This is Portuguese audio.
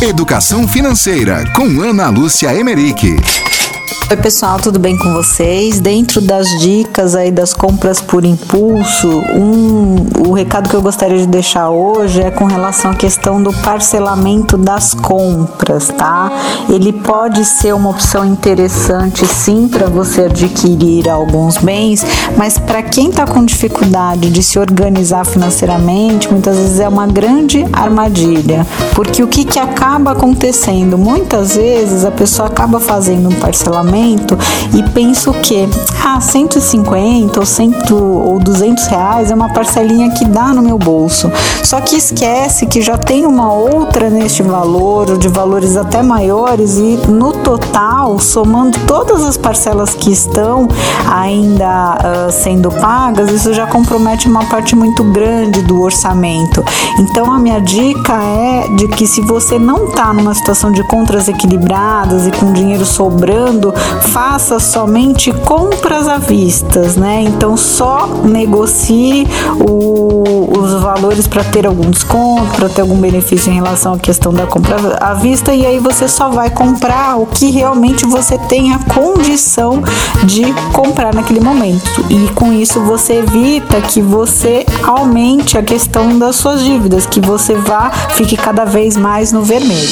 Educação Financeira com Ana Lúcia Emerick. Oi pessoal, tudo bem com vocês? Dentro das dicas aí das compras por impulso, um, o recado que eu gostaria de deixar hoje é com relação à questão do parcelamento das compras, tá? Ele pode ser uma opção interessante sim para você adquirir alguns bens, mas para quem está com dificuldade de se organizar financeiramente, muitas vezes é uma grande armadilha, porque o que, que acaba acontecendo? Muitas vezes a pessoa acaba fazendo um parcelamento e penso que ah, 150 ou 100 ou 200 reais é uma parcelinha que dá no meu bolso. Só que esquece que já tem uma outra neste valor, de valores até maiores, e no total, somando todas as parcelas que estão ainda uh, sendo pagas, isso já compromete uma parte muito grande do orçamento. Então a minha dica é de que se você não está numa situação de contras equilibradas e com dinheiro sobrando, faça somente compras à vista, né? Então só negocie o, os valores para ter algum desconto, para ter algum benefício em relação à questão da compra à vista e aí você só vai comprar o que realmente você tem a condição de comprar naquele momento. E com isso você evita que você aumente a questão das suas dívidas, que você vá fique cada vez mais no vermelho.